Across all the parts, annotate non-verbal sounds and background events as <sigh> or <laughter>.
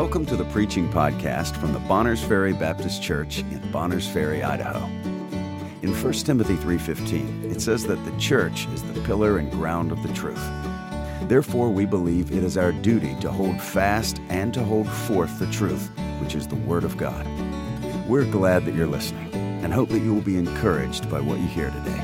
Welcome to the preaching podcast from the Bonners Ferry Baptist Church in Bonners Ferry, Idaho. In 1 Timothy 3:15, it says that the church is the pillar and ground of the truth. Therefore, we believe it is our duty to hold fast and to hold forth the truth, which is the word of God. We're glad that you're listening and hope that you will be encouraged by what you hear today.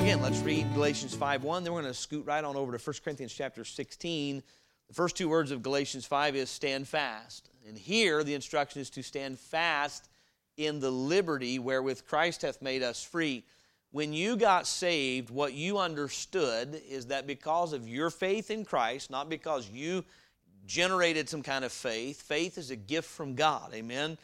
Again, let's read Galatians 5:1. Then we're going to scoot right on over to 1 Corinthians chapter 16. The first two words of Galatians 5 is stand fast. And here the instruction is to stand fast in the liberty wherewith Christ hath made us free. When you got saved, what you understood is that because of your faith in Christ, not because you generated some kind of faith, faith is a gift from God. Amen.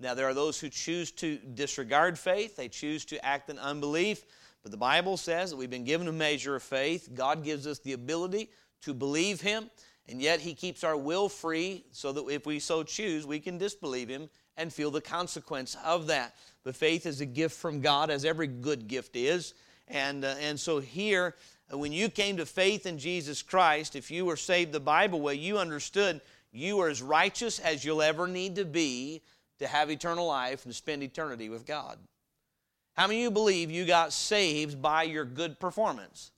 Now, there are those who choose to disregard faith, they choose to act in unbelief. But the Bible says that we've been given a measure of faith. God gives us the ability to believe Him, and yet He keeps our will free so that if we so choose, we can disbelieve Him and feel the consequence of that. But faith is a gift from God, as every good gift is. And, uh, and so here, uh, when you came to faith in Jesus Christ, if you were saved the Bible way, you understood you are as righteous as you'll ever need to be to have eternal life and to spend eternity with God. How many of you believe you got saved by your good performance?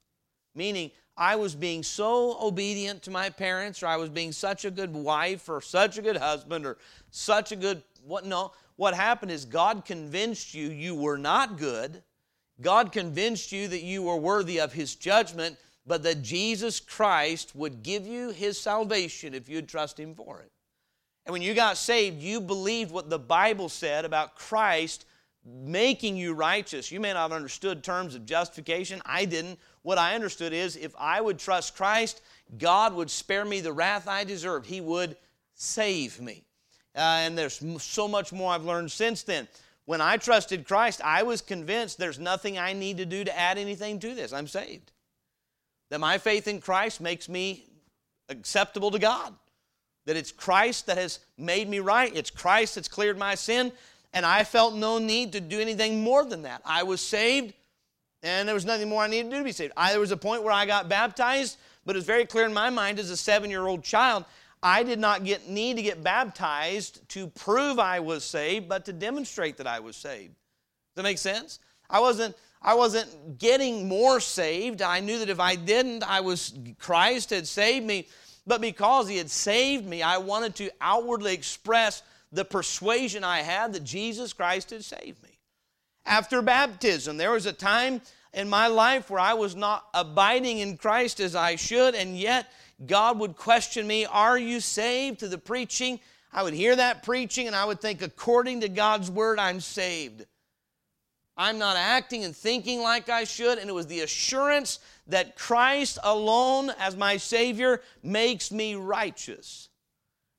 Meaning, I was being so obedient to my parents, or I was being such a good wife, or such a good husband, or such a good what? No. What happened is God convinced you you were not good. God convinced you that you were worthy of His judgment, but that Jesus Christ would give you His salvation if you'd trust Him for it. And when you got saved, you believed what the Bible said about Christ making you righteous. You may not have understood terms of justification. I didn't. What I understood is if I would trust Christ, God would spare me the wrath I deserved. He would save me. Uh, and there's so much more I've learned since then. When I trusted Christ, I was convinced there's nothing I need to do to add anything to this. I'm saved. That my faith in Christ makes me acceptable to God. That it's Christ that has made me right. It's Christ that's cleared my sin. And I felt no need to do anything more than that. I was saved, and there was nothing more I needed to do to be saved. I, there was a point where I got baptized, but it was very clear in my mind as a seven year old child, I did not get, need to get baptized to prove I was saved, but to demonstrate that I was saved. Does that make sense? I wasn't, I wasn't getting more saved. I knew that if I didn't, I was Christ had saved me. But because He had saved me, I wanted to outwardly express the persuasion I had that Jesus Christ had saved me. After baptism, there was a time in my life where I was not abiding in Christ as I should, and yet God would question me, Are you saved? to the preaching. I would hear that preaching and I would think, according to God's word, I'm saved. I'm not acting and thinking like I should, and it was the assurance that Christ alone, as my Savior, makes me righteous.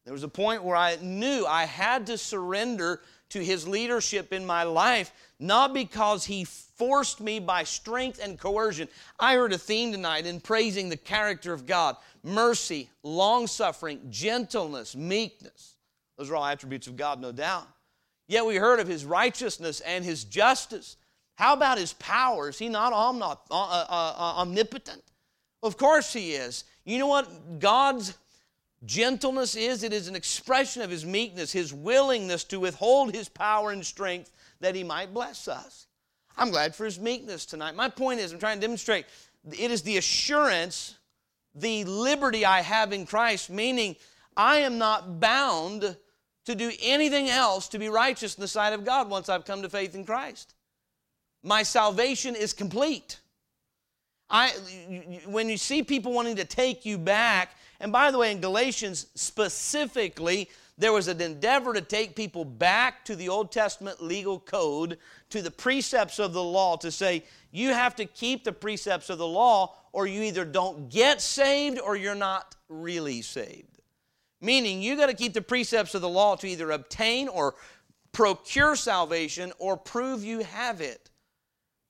There was a point where I knew I had to surrender to His leadership in my life, not because He forced me by strength and coercion. I heard a theme tonight in praising the character of God mercy, long suffering, gentleness, meekness. Those are all attributes of God, no doubt. Yet we heard of His righteousness and His justice. How about His power? Is He not uh, uh, uh, omnipotent? Of course He is. You know what God's Gentleness is, it is an expression of his meekness, his willingness to withhold his power and strength that he might bless us. I'm glad for his meekness tonight. My point is, I'm trying to demonstrate it is the assurance, the liberty I have in Christ, meaning I am not bound to do anything else to be righteous in the sight of God once I've come to faith in Christ. My salvation is complete. I, when you see people wanting to take you back and by the way, in Galatians specifically, there was an endeavor to take people back to the Old Testament legal code, to the precepts of the law, to say, you have to keep the precepts of the law, or you either don't get saved or you're not really saved. Meaning, you got to keep the precepts of the law to either obtain or procure salvation or prove you have it.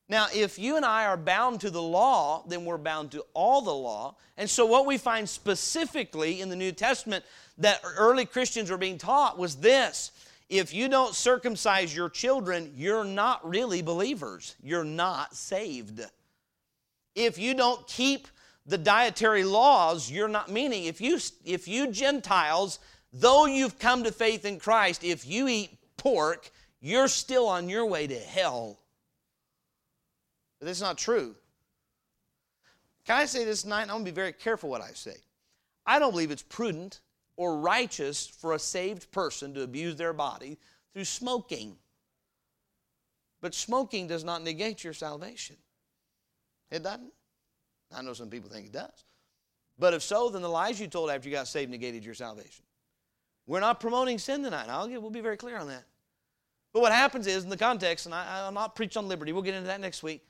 Now, if you and I are bound to the law, then we're bound to all the law. And so, what we find specifically in the New Testament that early Christians were being taught was this if you don't circumcise your children, you're not really believers, you're not saved. If you don't keep the dietary laws, you're not meaning if you if you Gentiles, though you've come to faith in Christ, if you eat pork, you're still on your way to hell. But that's not true. Can I say this tonight? I'm going to be very careful what I say. I don't believe it's prudent or righteous for a saved person to abuse their body through smoking. But smoking does not negate your salvation. It doesn't. I know some people think it does. But if so, then the lies you told after you got saved negated your salvation. We're not promoting sin tonight. I'll get, we'll be very clear on that. But what happens is, in the context, and I, I'm not preach on liberty, we'll get into that next week.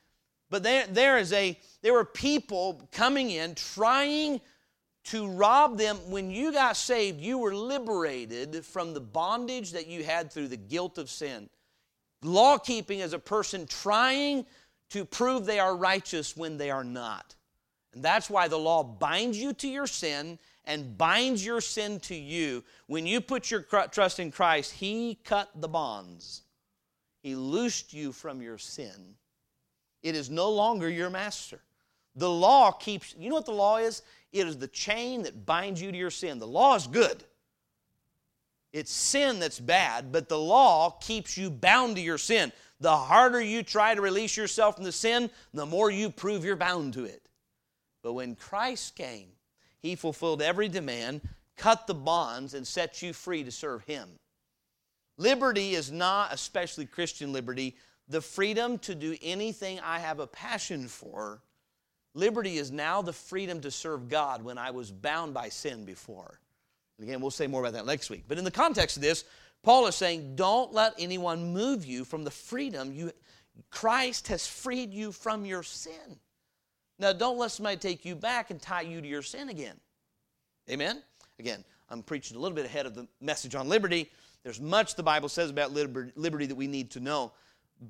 But there, there is a, there were people coming in trying to rob them. When you got saved, you were liberated from the bondage that you had through the guilt of sin. Law keeping is a person trying to prove they are righteous when they are not. And that's why the law binds you to your sin and binds your sin to you. When you put your trust in Christ, He cut the bonds, He loosed you from your sin. It is no longer your master. The law keeps, you know what the law is? It is the chain that binds you to your sin. The law is good. It's sin that's bad, but the law keeps you bound to your sin. The harder you try to release yourself from the sin, the more you prove you're bound to it. But when Christ came, He fulfilled every demand, cut the bonds, and set you free to serve Him. Liberty is not, especially Christian liberty, the freedom to do anything I have a passion for. Liberty is now the freedom to serve God when I was bound by sin before. And again, we'll say more about that next week. But in the context of this, Paul is saying, don't let anyone move you from the freedom you Christ has freed you from your sin. Now, don't let somebody take you back and tie you to your sin again. Amen? Again, I'm preaching a little bit ahead of the message on liberty. There's much the Bible says about liberty that we need to know.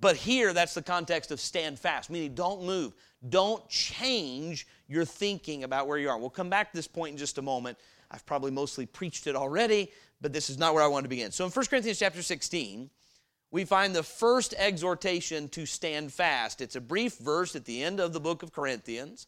But here, that's the context of stand fast, meaning don't move. Don't change your thinking about where you are. We'll come back to this point in just a moment. I've probably mostly preached it already, but this is not where I want to begin. So in 1 Corinthians chapter 16, we find the first exhortation to stand fast. It's a brief verse at the end of the book of Corinthians,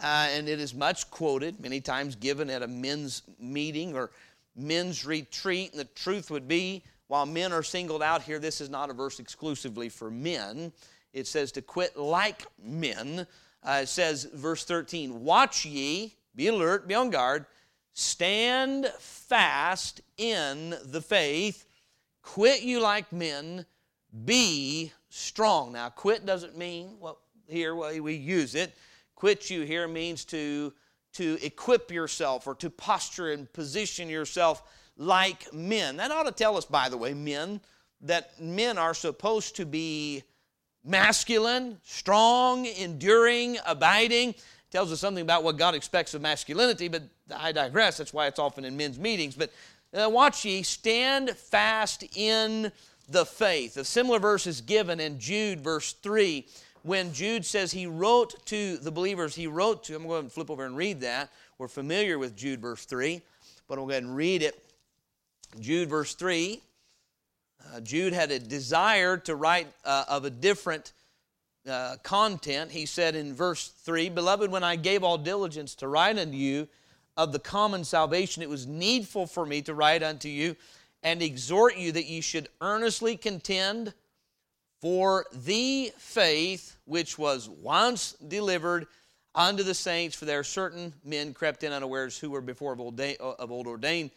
uh, and it is much quoted, many times given at a men's meeting or men's retreat. And the truth would be, while men are singled out here, this is not a verse exclusively for men. It says to quit like men. Uh, it says, verse 13, Watch ye, be alert, be on guard, Stand fast in the faith. Quit you like men. Be strong. Now, quit doesn't mean, well, here well, we use it. Quit you here means to, to equip yourself or to posture and position yourself like men. That ought to tell us, by the way, men, that men are supposed to be masculine, strong, enduring, abiding tells us something about what God expects of masculinity, but I digress. That's why it's often in men's meetings. But uh, watch ye, stand fast in the faith. A similar verse is given in Jude, verse 3, when Jude says he wrote to the believers, he wrote to, I'm going to flip over and read that. We're familiar with Jude, verse 3, but I'll go ahead and read it. Jude, verse 3. Uh, Jude had a desire to write uh, of a different uh, content, he said in verse 3 Beloved, when I gave all diligence to write unto you of the common salvation, it was needful for me to write unto you and exhort you that ye should earnestly contend for the faith which was once delivered unto the saints, for there are certain men crept in unawares who were before of old, of old ordained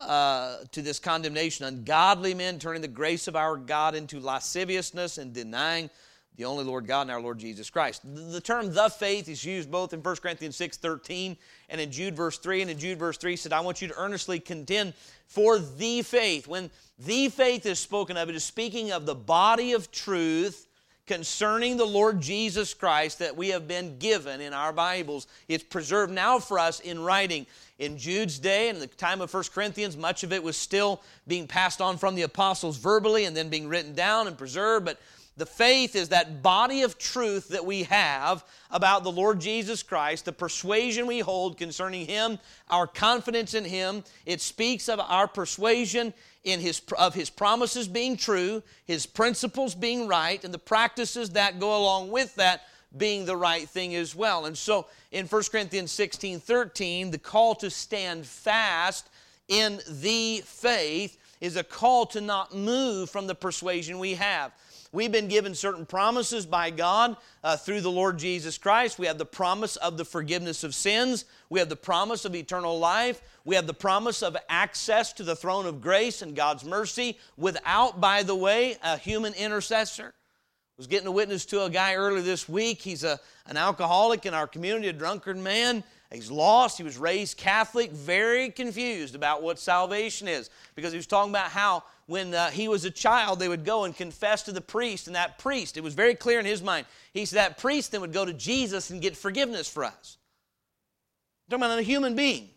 uh, to this condemnation, ungodly men turning the grace of our God into lasciviousness and denying the only Lord God and our Lord Jesus Christ. The term the faith is used both in 1 Corinthians 6 13 and in Jude verse 3. And in Jude verse 3 said, I want you to earnestly contend for the faith. When the faith is spoken of, it is speaking of the body of truth concerning the Lord Jesus Christ that we have been given in our Bibles. It's preserved now for us in writing. In Jude's day and the time of 1 Corinthians, much of it was still being passed on from the apostles verbally and then being written down and preserved. But the faith is that body of truth that we have about the Lord Jesus Christ, the persuasion we hold concerning Him, our confidence in Him. It speaks of our persuasion in his, of His promises being true, His principles being right, and the practices that go along with that being the right thing as well. And so in 1 Corinthians 16 13, the call to stand fast in the faith is a call to not move from the persuasion we have. We've been given certain promises by God uh, through the Lord Jesus Christ. We have the promise of the forgiveness of sins. We have the promise of eternal life. We have the promise of access to the throne of grace and God's mercy without, by the way, a human intercessor was getting a witness to a guy earlier this week. He's a, an alcoholic in our community, a drunkard man. He's lost. He was raised Catholic, very confused about what salvation is because he was talking about how when uh, he was a child, they would go and confess to the priest, and that priest, it was very clear in his mind. He said that priest then would go to Jesus and get forgiveness for us. I'm talking about a human being.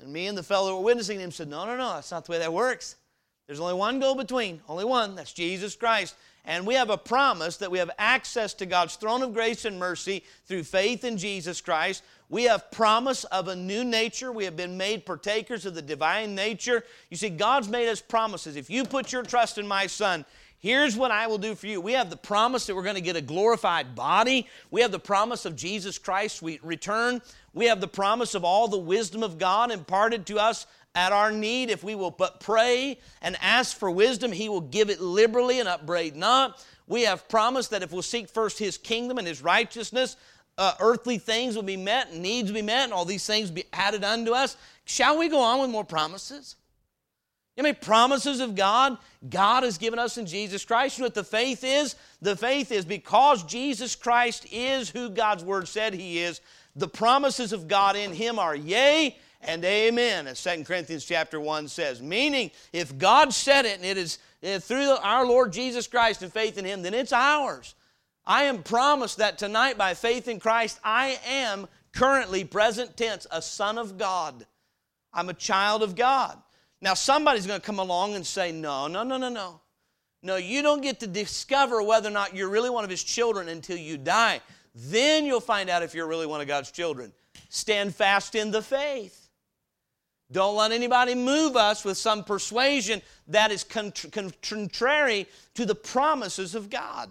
And me and the fellow who were witnessing him said, No, no, no, that's not the way that works. There's only one go between, only one. That's Jesus Christ. And we have a promise that we have access to God's throne of grace and mercy through faith in Jesus Christ. We have promise of a new nature. We have been made partakers of the divine nature. You see, God's made us promises. If you put your trust in my Son, Here's what I will do for you. We have the promise that we're going to get a glorified body. We have the promise of Jesus Christ's return. We have the promise of all the wisdom of God imparted to us at our need, if we will but pray and ask for wisdom, He will give it liberally and upbraid not. We have promised that if we'll seek first His kingdom and His righteousness, uh, earthly things will be met, needs will be met, and all these things be added unto us. Shall we go on with more promises? You know, many promises of God God has given us in Jesus Christ. You know what the faith is? The faith is because Jesus Christ is who God's Word said He is. The promises of God in Him are yea and amen, as 2 Corinthians chapter 1 says. Meaning, if God said it and it is eh, through our Lord Jesus Christ and faith in Him, then it's ours. I am promised that tonight, by faith in Christ, I am currently, present tense, a son of God. I'm a child of God. Now, somebody's going to come along and say, No, no, no, no, no. No, you don't get to discover whether or not you're really one of His children until you die. Then you'll find out if you're really one of God's children. Stand fast in the faith. Don't let anybody move us with some persuasion that is contrary to the promises of God.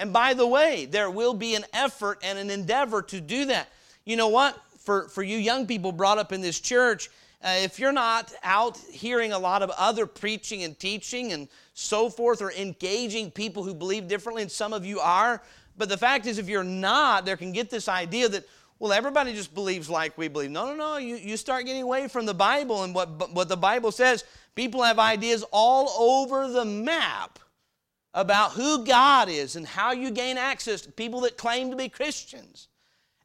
And by the way, there will be an effort and an endeavor to do that. You know what? For, for you young people brought up in this church, uh, if you're not out hearing a lot of other preaching and teaching and so forth, or engaging people who believe differently, and some of you are, but the fact is, if you're not, there can get this idea that, well, everybody just believes like we believe. No, no, no. You, you start getting away from the Bible and what, what the Bible says. People have ideas all over the map about who God is and how you gain access to people that claim to be Christians.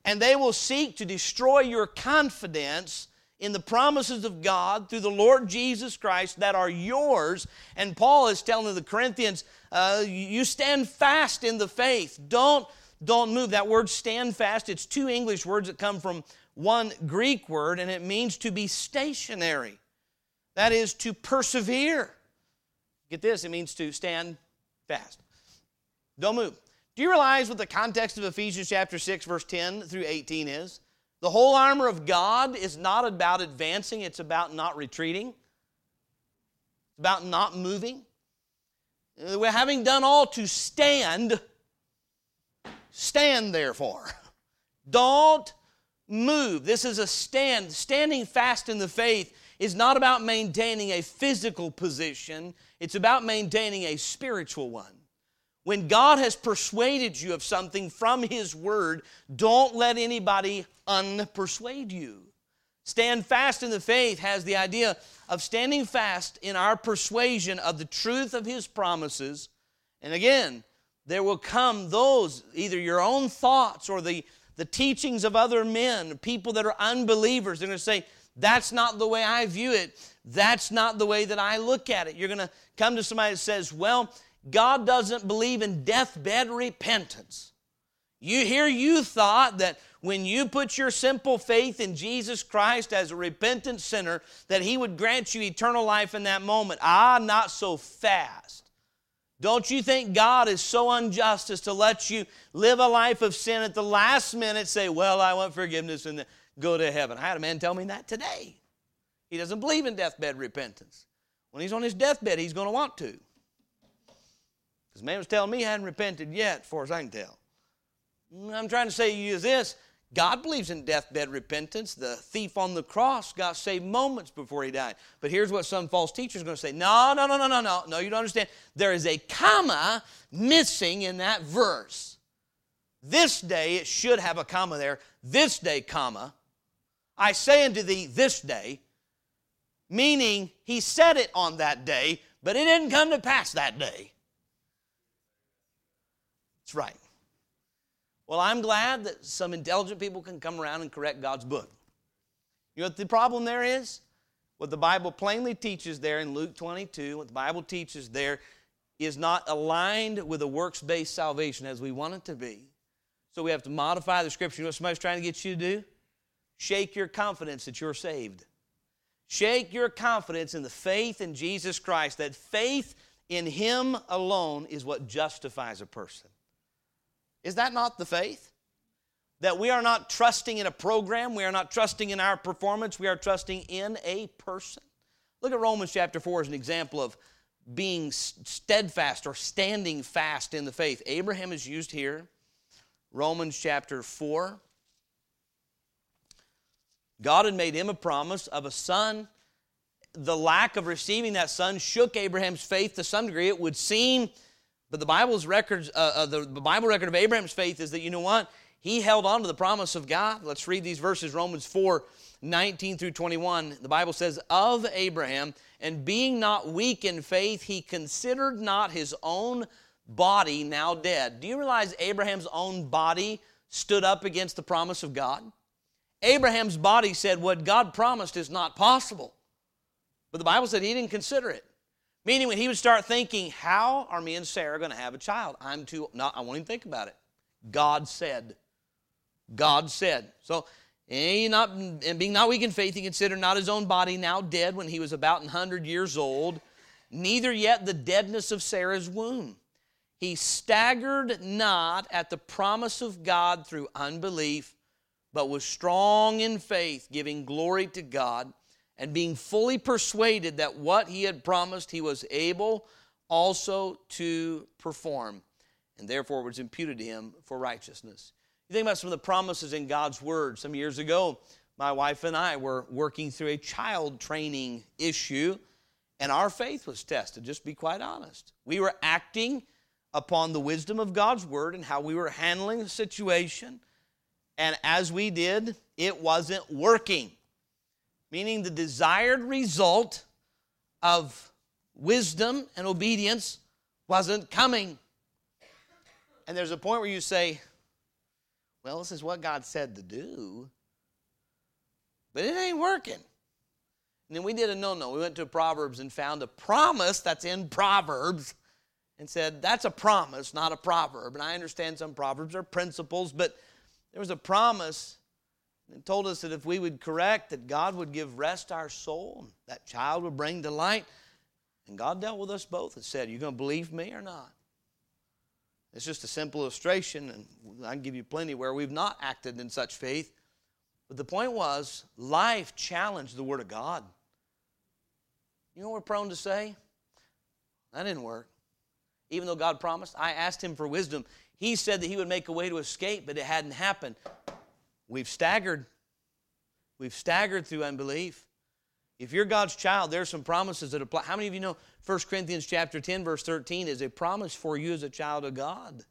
And they will seek to destroy your confidence in the promises of God through the Lord Jesus Christ that are yours. And Paul is telling the Corinthians, uh, you stand fast in the faith. Don't don't move. That word stand fast, it's two English words that come from one Greek word, and it means to be stationary. That is to persevere. Get this, it means to stand fast. Don't move. Do you realize what the context of Ephesians chapter 6, verse 10 through 18 is? The whole armor of God is not about advancing, it's about not retreating. It's about not moving. Uh, We're having done all to stand Stand therefore. <laughs> Don't move. This is a stand. Standing fast in the faith is not about maintaining a physical position, it's about maintaining a spiritual one. When God has persuaded you of something from His Word, don't let anybody unpersuade you. Stand fast in the faith has the idea of standing fast in our persuasion of the truth of His promises. And again, there will come those, either your own thoughts or the, the teachings of other men, people that are unbelievers. They're going to say, That's not the way I view it. That's not the way that I look at it. You're going to come to somebody that says, Well, God doesn't believe in deathbed repentance. You hear you thought that when you put your simple faith in Jesus Christ as a repentant sinner, that He would grant you eternal life in that moment. Ah, not so fast. Don't you think God is so unjust as to let you live a life of sin at the last minute, say, Well, I want forgiveness and go to heaven? I had a man tell me that today. He doesn't believe in deathbed repentance. When he's on his deathbed, he's going to want to. Because man was telling me he hadn't repented yet, as far as I can tell. I'm trying to say to you is this God believes in deathbed repentance. The thief on the cross got saved moments before he died. But here's what some false teachers are going to say No, no, no, no, no, no. No, you don't understand. There is a comma missing in that verse. This day, it should have a comma there. This day, comma. I say unto thee this day, meaning he said it on that day, but it didn't come to pass that day. That's right. Well, I'm glad that some intelligent people can come around and correct God's book. You know what the problem there is? What the Bible plainly teaches there in Luke 22, what the Bible teaches there is not aligned with a works based salvation as we want it to be. So we have to modify the scripture. You know what somebody's trying to get you to do? Shake your confidence that you're saved. Shake your confidence in the faith in Jesus Christ, that faith in Him alone is what justifies a person. Is that not the faith? That we are not trusting in a program, we are not trusting in our performance, we are trusting in a person. Look at Romans chapter 4 as an example of being steadfast or standing fast in the faith. Abraham is used here. Romans chapter 4. God had made him a promise of a son. The lack of receiving that son shook Abraham's faith to some degree. It would seem but the Bible's records, uh, uh, the, the Bible record of Abraham's faith is that you know what? He held on to the promise of God. Let's read these verses, Romans 4, 19 through 21. The Bible says, Of Abraham, and being not weak in faith, he considered not his own body now dead. Do you realize Abraham's own body stood up against the promise of God? Abraham's body said, What God promised is not possible. But the Bible said he didn't consider it. Meaning when he would start thinking, how are me and Sarah going to have a child? I'm too, not, I won't even think about it. God said. God said. So, eh, and, not, and being not weak in faith, he considered not his own body now dead when he was about 100 years old, neither yet the deadness of Sarah's womb. He staggered not at the promise of God through unbelief, but was strong in faith, giving glory to God and being fully persuaded that what he had promised he was able also to perform, and therefore was imputed to him for righteousness. You think about some of the promises in God's Word. Some years ago, my wife and I were working through a child training issue, and our faith was tested, just be quite honest. We were acting upon the wisdom of God's Word and how we were handling the situation, and as we did, it wasn't working meaning the desired result of wisdom and obedience wasn't coming. And there's a point where you say, well, this is what God said to do, but it ain't working. And then we did a no no. We went to Proverbs and found a promise that's in Proverbs and said, that's a promise, not a proverb. And I understand some proverbs are principles, but there was a promise and told us that if we would correct, that God would give rest our soul, that child would bring delight. And God dealt with us both and said, Are You going to believe me or not? It's just a simple illustration, and I can give you plenty where we've not acted in such faith. But the point was, life challenged the Word of God. You know what we're prone to say? That didn't work. Even though God promised, I asked Him for wisdom. He said that He would make a way to escape, but it hadn't happened. We've staggered. We've staggered through unbelief. If you're God's child, there's some promises that apply. How many of you know 1 Corinthians chapter 10, verse 13 is a promise for you as a child of God?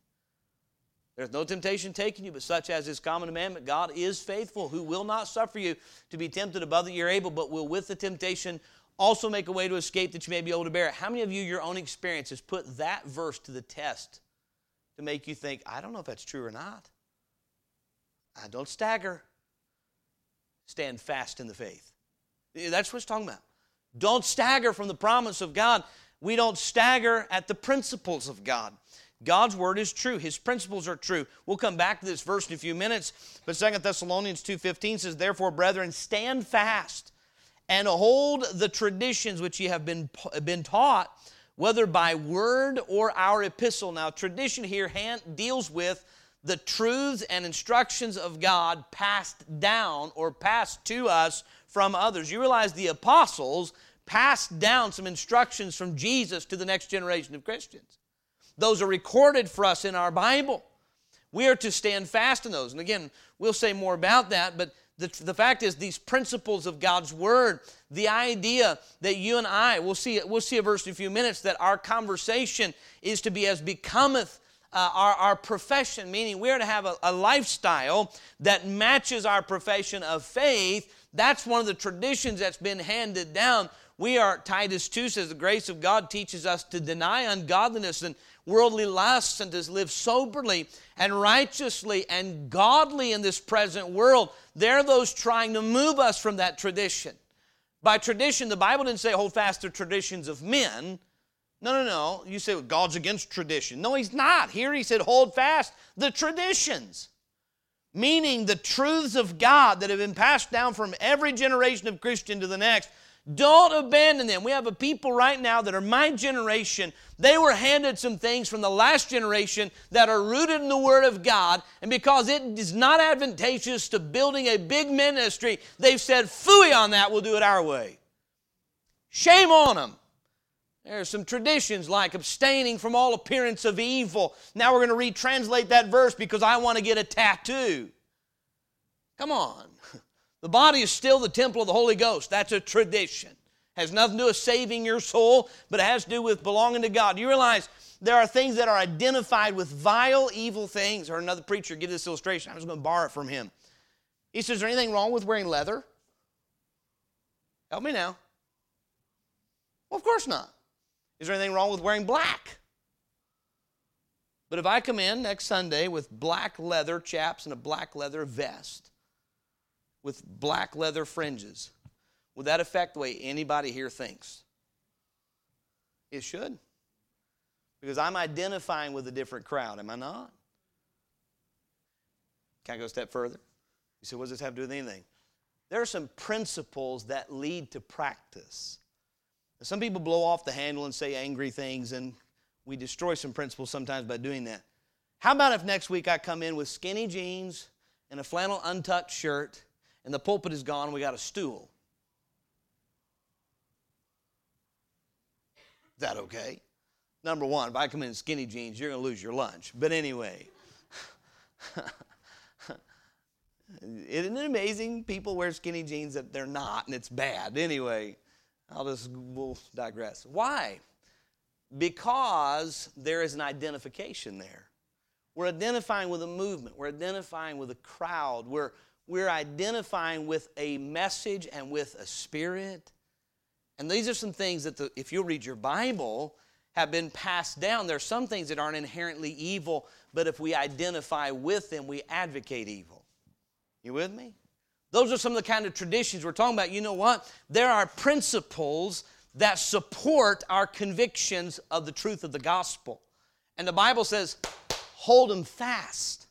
There's no temptation taking you, but such as is common commandment. God is faithful, who will not suffer you to be tempted above that you're able, but will with the temptation also make a way to escape that you may be able to bear it. How many of you, your own experience, has put that verse to the test to make you think, I don't know if that's true or not? I don't stagger. Stand fast in the faith. That's what it's talking about. Don't stagger from the promise of God. We don't stagger at the principles of God. God's word is true. His principles are true. We'll come back to this verse in a few minutes. But Second Thessalonians 2.15 says, Therefore, brethren, stand fast and hold the traditions which ye have been, been taught, whether by word or our epistle. Now, tradition here hand, deals with the truths and instructions of God passed down or passed to us from others. You realize the apostles passed down some instructions from Jesus to the next generation of Christians. Those are recorded for us in our Bible. we are to stand fast in those. And again, we'll say more about that, but the, the fact is, these principles of God's Word, the idea that you and I, we'll see, we'll see a verse in a few minutes, that our conversation is to be as becometh uh, our, our profession, meaning we are to have a, a lifestyle that matches our profession of faith. That's one of the traditions that's been handed down. We are, Titus 2 says, the grace of God teaches us to deny ungodliness and worldly lusts and to live soberly and righteously and godly in this present world. They're those trying to move us from that tradition. By tradition, the Bible didn't say hold fast to traditions of men. No, no, no. You say well, God's against tradition. No, He's not. Here He said, hold fast the traditions, meaning the truths of God that have been passed down from every generation of Christian to the next. Don't abandon them. We have a people right now that are my generation. They were handed some things from the last generation that are rooted in the Word of God, and because it is not advantageous to building a big ministry, they've said, Fooey on that, we'll do it our way. Shame on them. There are some traditions like abstaining from all appearance of evil. Now we're going to retranslate that verse because I want to get a tattoo. Come on. The body is still the temple of the Holy Ghost. That's a tradition. Has nothing to do with saving your soul, but it has to do with belonging to God. Do You realize there are things that are identified with vile, evil things. Or another preacher give this illustration. I'm just going to borrow it from him. He says, Is there anything wrong with wearing leather? Help me now. Well, of course not. Is there anything wrong with wearing black? But if I come in next Sunday with black leather chaps and a black leather vest with black leather fringes, would that affect the way anybody here thinks? It should. Because I'm identifying with a different crowd, am I not? Can I go a step further? You say, what does this have to do with anything? There are some principles that lead to practice. Some people blow off the handle and say angry things, and we destroy some principles sometimes by doing that. How about if next week I come in with skinny jeans and a flannel untucked shirt, and the pulpit is gone, we got a stool? Is that okay? Number one, if I come in skinny jeans, you're going to lose your lunch. But anyway, <laughs> isn't it amazing? People wear skinny jeans that they're not, and it's bad. Anyway, I'll just, we'll digress. Why? Because there is an identification there. We're identifying with a movement, we're identifying with a crowd, we're, we're identifying with a message and with a spirit. And these are some things that, the, if you read your Bible, have been passed down. There are some things that aren't inherently evil, but if we identify with them, we advocate evil. You with me? Those are some of the kind of traditions we're talking about. You know what? There are principles that support our convictions of the truth of the gospel. And the Bible says, hold them fast.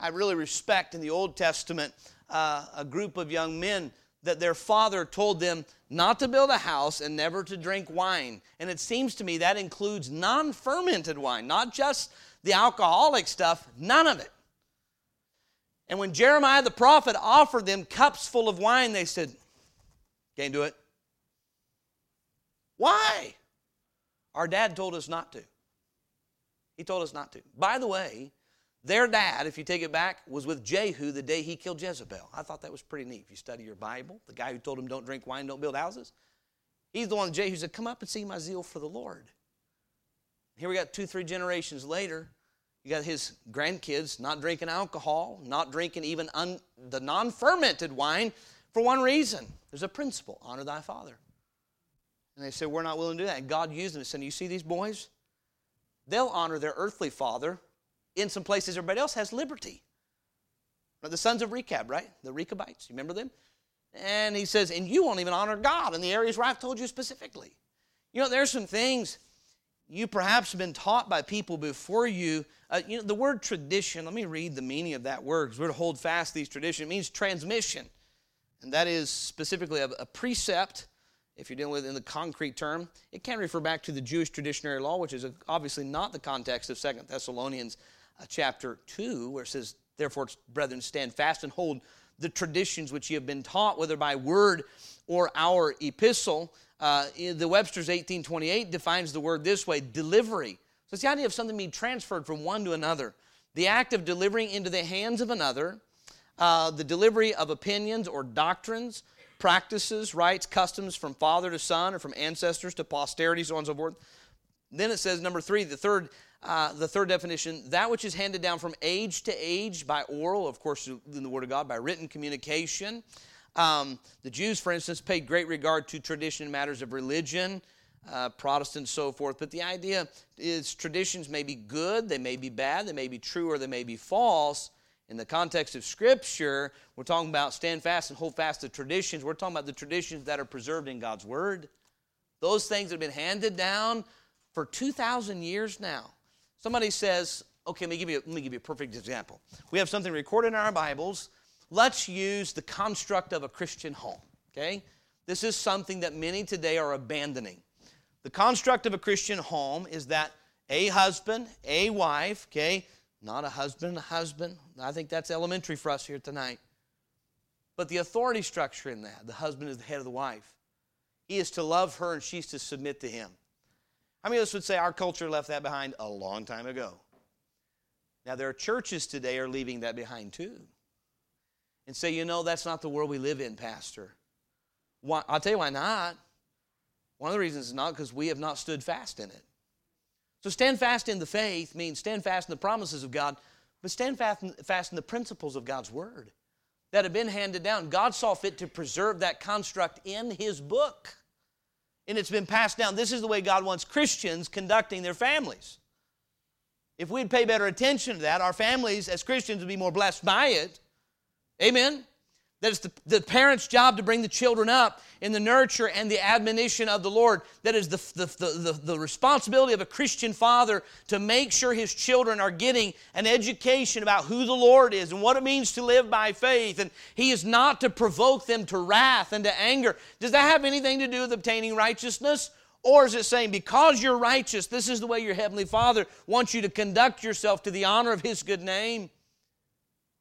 I really respect in the Old Testament uh, a group of young men that their father told them not to build a house and never to drink wine. And it seems to me that includes non fermented wine, not just the alcoholic stuff, none of it. And when Jeremiah the prophet offered them cups full of wine, they said, Can't do it. Why? Our dad told us not to. He told us not to. By the way, their dad, if you take it back, was with Jehu the day he killed Jezebel. I thought that was pretty neat. If you study your Bible, the guy who told him don't drink wine, don't build houses, he's the one, Jehu said, Come up and see my zeal for the Lord. Here we got two, three generations later, you got his grandkids not drinking alcohol, not drinking even un, the non fermented wine for one reason. There's a principle honor thy father. And they said, We're not willing to do that. And God used them and said, You see these boys? They'll honor their earthly father. In some places, everybody else has liberty. The sons of Rechab, right? The Rechabites. You remember them? And he says, And you won't even honor God in the areas where I've told you specifically. You know, there's some things you perhaps have been taught by people before you. Uh, you know, the word tradition, let me read the meaning of that word because we're to hold fast these traditions. It means transmission. And that is specifically a, a precept, if you're dealing with in the concrete term. It can refer back to the Jewish traditionary law, which is obviously not the context of Second Thessalonians chapter 2, where it says, Therefore, brethren, stand fast and hold the traditions which ye have been taught, whether by word or our epistle. Uh, the Webster's 1828 defines the word this way delivery. So it's the idea of something being transferred from one to another. the act of delivering into the hands of another uh, the delivery of opinions or doctrines, practices, rites, customs from father to son or from ancestors to posterity, so on and so forth. Then it says, number three, the third, uh, the third definition, that which is handed down from age to age by oral, of course, in the Word of God, by written communication. Um, the Jews, for instance, paid great regard to tradition in matters of religion, uh, Protestants, so forth. But the idea is traditions may be good, they may be bad, they may be true, or they may be false. In the context of Scripture, we're talking about stand fast and hold fast to traditions. We're talking about the traditions that are preserved in God's Word. Those things that have been handed down for 2,000 years now. Somebody says, okay, let me, give you, let me give you a perfect example. We have something recorded in our Bibles. Let's use the construct of a Christian home, okay? This is something that many today are abandoning. The construct of a Christian home is that a husband, a wife, okay, not a husband, a husband. I think that's elementary for us here tonight. But the authority structure in that the husband is the head of the wife. He is to love her and she's to submit to him. How many of us would say our culture left that behind a long time ago? Now, there are churches today are leaving that behind too. And say, you know, that's not the world we live in, Pastor. Why, I'll tell you why not. One of the reasons is not because we have not stood fast in it. So stand fast in the faith means stand fast in the promises of God, but stand fast in, fast in the principles of God's Word that have been handed down. God saw fit to preserve that construct in His book. And it's been passed down. This is the way God wants Christians conducting their families. If we'd pay better attention to that, our families as Christians would be more blessed by it. Amen? That it's the, the parent's job to bring the children up in the nurture and the admonition of the Lord. That is the, the, the, the, responsibility of a Christian father to make sure his children are getting an education about who the Lord is and what it means to live by faith. And he is not to provoke them to wrath and to anger. Does that have anything to do with obtaining righteousness? Or is it saying, because you're righteous, this is the way your Heavenly Father wants you to conduct yourself to the honor of His good name?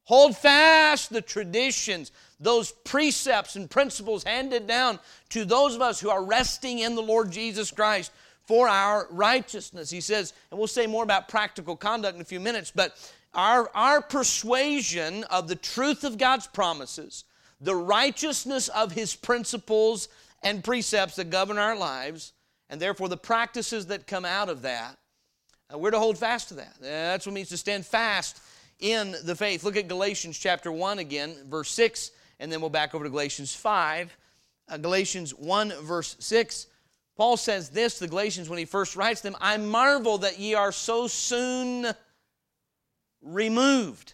Hold fast the traditions, those precepts and principles handed down to those of us who are resting in the Lord Jesus Christ for our righteousness. He says, and we'll say more about practical conduct in a few minutes, but our, our persuasion of the truth of God's promises, the righteousness of His principles and precepts that govern our lives, and therefore the practices that come out of that, uh, we're to hold fast to that. That's what means to stand fast in the faith. Look at Galatians chapter 1 again, verse 6, and then we'll back over to Galatians 5. Uh, Galatians 1, verse 6. Paul says this, to the Galatians, when he first writes them I marvel that ye are so soon removed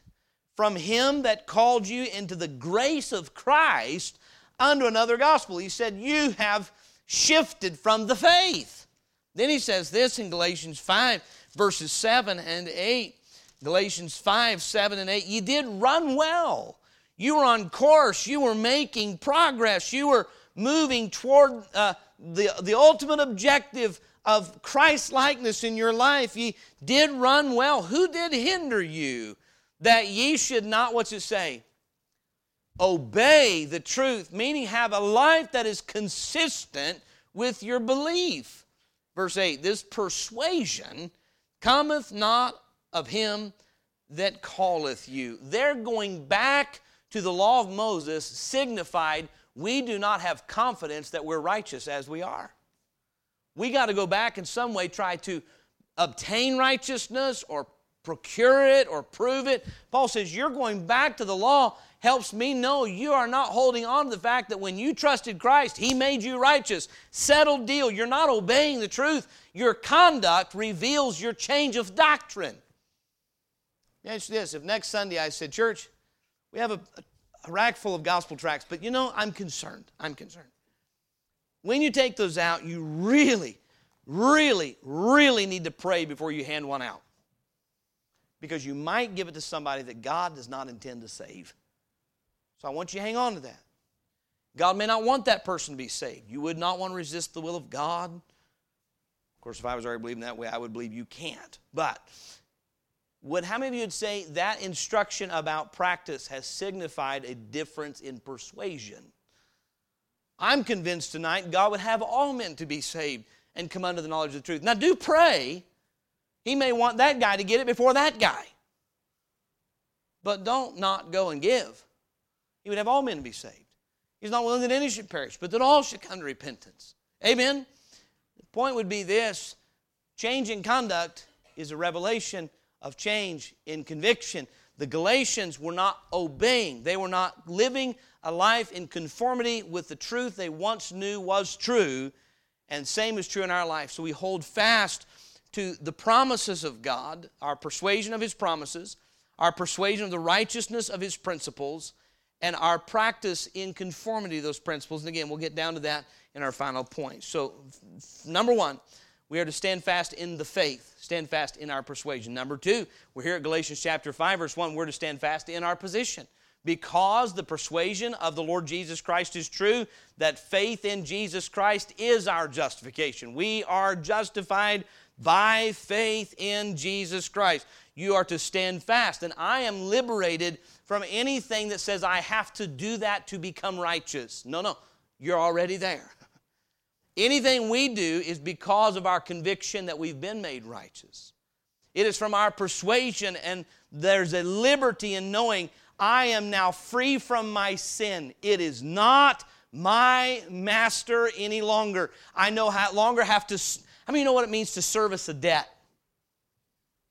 from him that called you into the grace of Christ unto another gospel. He said, You have shifted from the faith. Then he says this in Galatians 5, verses 7 and 8. Galatians 5, 7, and 8. You did run well. You were on course. You were making progress. You were moving toward uh, the, the ultimate objective of Christ likeness in your life. Ye did run well. Who did hinder you that ye should not, what's it say? Obey the truth, meaning have a life that is consistent with your belief. Verse 8 This persuasion cometh not of him that calleth you. They're going back to the law of Moses, signified we do not have confidence that we're righteous as we are. We got to go back in some way, try to obtain righteousness or procure it or prove it. Paul says, You're going back to the law helps me know you are not holding on to the fact that when you trusted Christ, He made you righteous. Settled deal. You're not obeying the truth. Your conduct reveals your change of doctrine. Mention this if next Sunday I said, Church, we have a, a rack full of gospel tracts, but you know, I'm concerned. I'm concerned. When you take those out, you really, really, really need to pray before you hand one out. Because you might give it to somebody that God does not intend to save. So I want you to hang on to that. God may not want that person to be saved. You would not want to resist the will of God. Of course, if I was already believing that way, I would believe you can't. But would how many of you would say that instruction about practice has signified a difference in persuasion? I'm convinced tonight God would have all men to be saved and come under the knowledge of the truth. Now, do pray. He may want that guy to get it before that guy. but don't not go and give. He would have all men to be saved. He's not willing that any should perish, but that all should come to repentance. Amen? The point would be this change in conduct is a revelation of change in conviction. The Galatians were not obeying, they were not living a life in conformity with the truth they once knew was true. And same is true in our life. So we hold fast to the promises of God, our persuasion of His promises, our persuasion of the righteousness of His principles, and our practice in conformity to those principles. And again, we'll get down to that in our final point. So, number one, we are to stand fast in the faith, stand fast in our persuasion. Number two, we're here at Galatians chapter 5, verse 1, we're to stand fast in our position. Because the persuasion of the Lord Jesus Christ is true, that faith in Jesus Christ is our justification. We are justified by faith in Jesus Christ. You are to stand fast. And I am liberated from anything that says I have to do that to become righteous. No, no, you're already there. <laughs> Anything we do is because of our conviction that we've been made righteous. It is from our persuasion, and there's a liberty in knowing I am now free from my sin. It is not my master any longer. I no longer have to. How many know what it means to service a debt?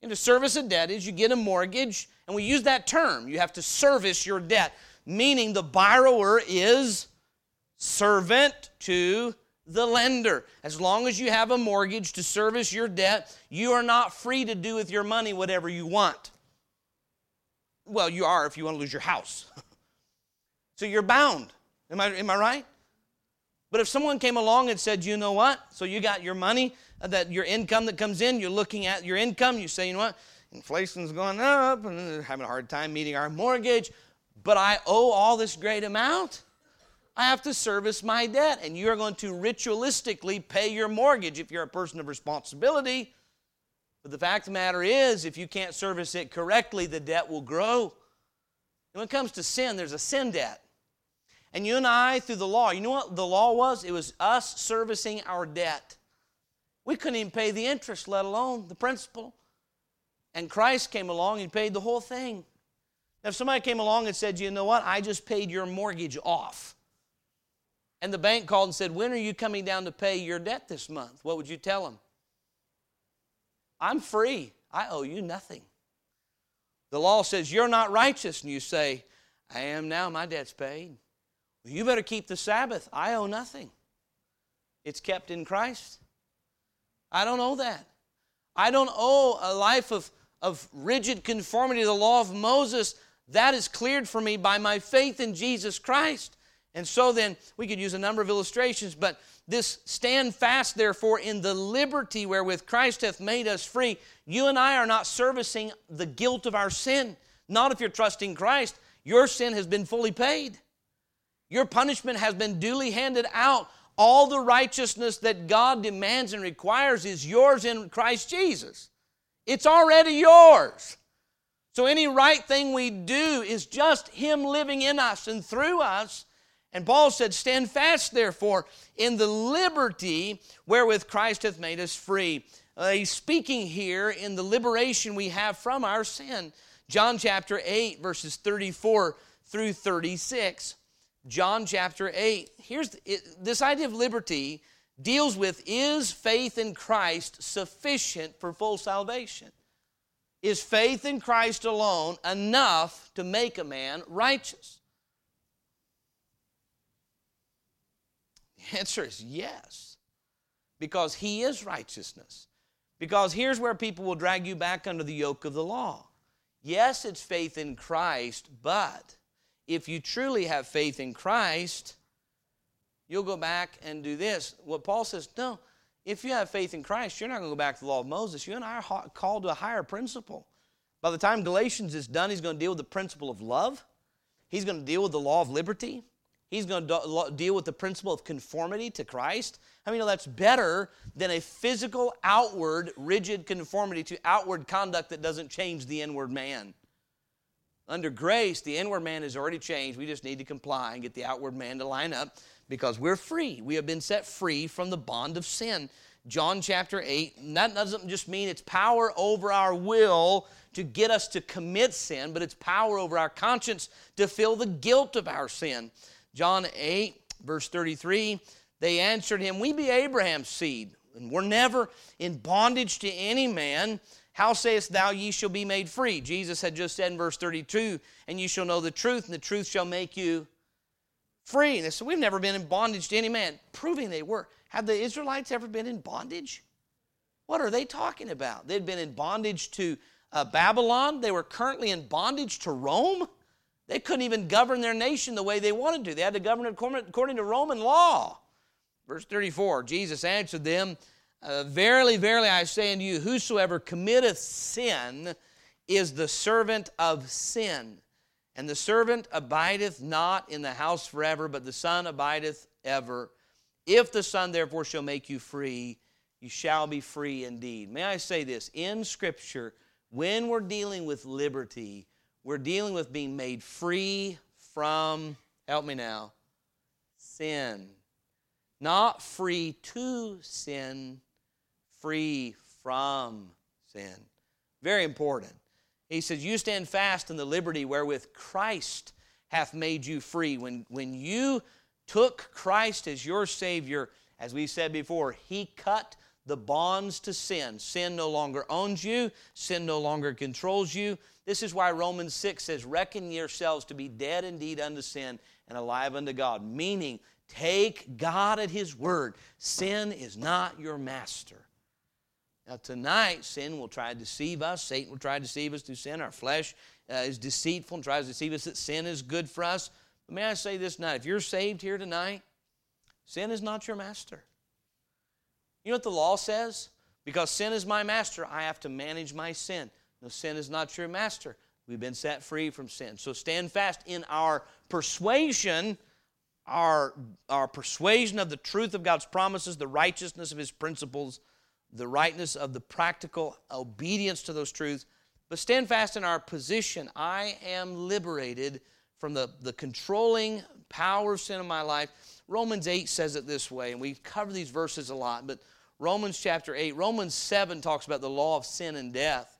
And to service a debt is you get a mortgage, and we use that term. You have to service your debt, meaning the borrower is servant to the lender. As long as you have a mortgage to service your debt, you are not free to do with your money whatever you want. Well, you are if you want to lose your house. <laughs> so you're bound. Am I, am I right? But if someone came along and said, you know what? So you got your money, uh, that your income that comes in, you're looking at your income, you say, you know what? Inflation's going up and having a hard time meeting our mortgage, but I owe all this great amount. I have to service my debt. And you're going to ritualistically pay your mortgage if you're a person of responsibility. But the fact of the matter is, if you can't service it correctly, the debt will grow. And when it comes to sin, there's a sin debt. And you and I, through the law, you know what the law was? It was us servicing our debt. We couldn't even pay the interest, let alone the principal. And Christ came along and paid the whole thing. Now, if somebody came along and said, you know what, I just paid your mortgage off, and the bank called and said, when are you coming down to pay your debt this month? What would you tell them? I'm free. I owe you nothing. The law says you're not righteous, and you say, I am now, my debt's paid. Well, you better keep the Sabbath. I owe nothing. It's kept in Christ. I don't owe that. I don't owe a life of, of rigid conformity to the law of Moses. That is cleared for me by my faith in Jesus Christ. And so then, we could use a number of illustrations, but this stand fast, therefore, in the liberty wherewith Christ hath made us free. You and I are not servicing the guilt of our sin. Not if you're trusting Christ. Your sin has been fully paid. Your punishment has been duly handed out. All the righteousness that God demands and requires is yours in Christ Jesus. It's already yours. So any right thing we do is just Him living in us and through us. And Paul said, Stand fast, therefore, in the liberty wherewith Christ hath made us free. Uh, he's speaking here in the liberation we have from our sin. John chapter 8, verses 34 through 36. John chapter 8. Here's it, this idea of liberty deals with is faith in Christ sufficient for full salvation? Is faith in Christ alone enough to make a man righteous? The <laughs> answer is yes, because he is righteousness. Because here's where people will drag you back under the yoke of the law. Yes, it's faith in Christ, but if you truly have faith in Christ, you'll go back and do this. What Paul says, no, if you have faith in Christ, you're not going to go back to the law of Moses. You and I are called to a higher principle. By the time Galatians is done, he's going to deal with the principle of love. He's going to deal with the law of liberty. He's going to deal with the principle of conformity to Christ. I mean, you know, that's better than a physical, outward, rigid conformity to outward conduct that doesn't change the inward man. Under grace, the inward man has already changed. We just need to comply and get the outward man to line up because we're free. We have been set free from the bond of sin. John chapter 8. And that doesn't just mean it's power over our will to get us to commit sin, but it's power over our conscience to feel the guilt of our sin. John 8, verse 33, they answered him, We be Abraham's seed, and we're never in bondage to any man. How sayest thou, ye shall be made free? Jesus had just said in verse 32, And ye shall know the truth, and the truth shall make you free. And they said, We've never been in bondage to any man, proving they were. Have the Israelites ever been in bondage? What are they talking about? They'd been in bondage to uh, Babylon, they were currently in bondage to Rome. They couldn't even govern their nation the way they wanted to, they had to govern it according to Roman law. Verse 34 Jesus answered them, uh, Verily, verily, I say unto you, whosoever committeth sin is the servant of sin. And the servant abideth not in the house forever, but the Son abideth ever. If the Son therefore shall make you free, you shall be free indeed. May I say this? In Scripture, when we're dealing with liberty, we're dealing with being made free from, help me now, sin. Not free to sin, free from sin. Very important. He says, You stand fast in the liberty wherewith Christ hath made you free. When, when you took Christ as your Savior, as we said before, He cut the bonds to sin. Sin no longer owns you, sin no longer controls you. This is why Romans 6 says, Reckon yourselves to be dead indeed unto sin and alive unto God. Meaning, take God at His word. Sin is not your master. Now, tonight, sin will try to deceive us. Satan will try to deceive us through sin. Our flesh uh, is deceitful and tries to deceive us that sin is good for us. But may I say this tonight if you're saved here tonight, sin is not your master. You know what the law says? Because sin is my master, I have to manage my sin. No, sin is not your master. We've been set free from sin. So stand fast in our persuasion, our, our persuasion of the truth of God's promises, the righteousness of His principles, the rightness of the practical obedience to those truths. But stand fast in our position. I am liberated from the, the controlling power of sin in my life. Romans 8 says it this way, and we cover these verses a lot, but Romans chapter 8, Romans 7 talks about the law of sin and death.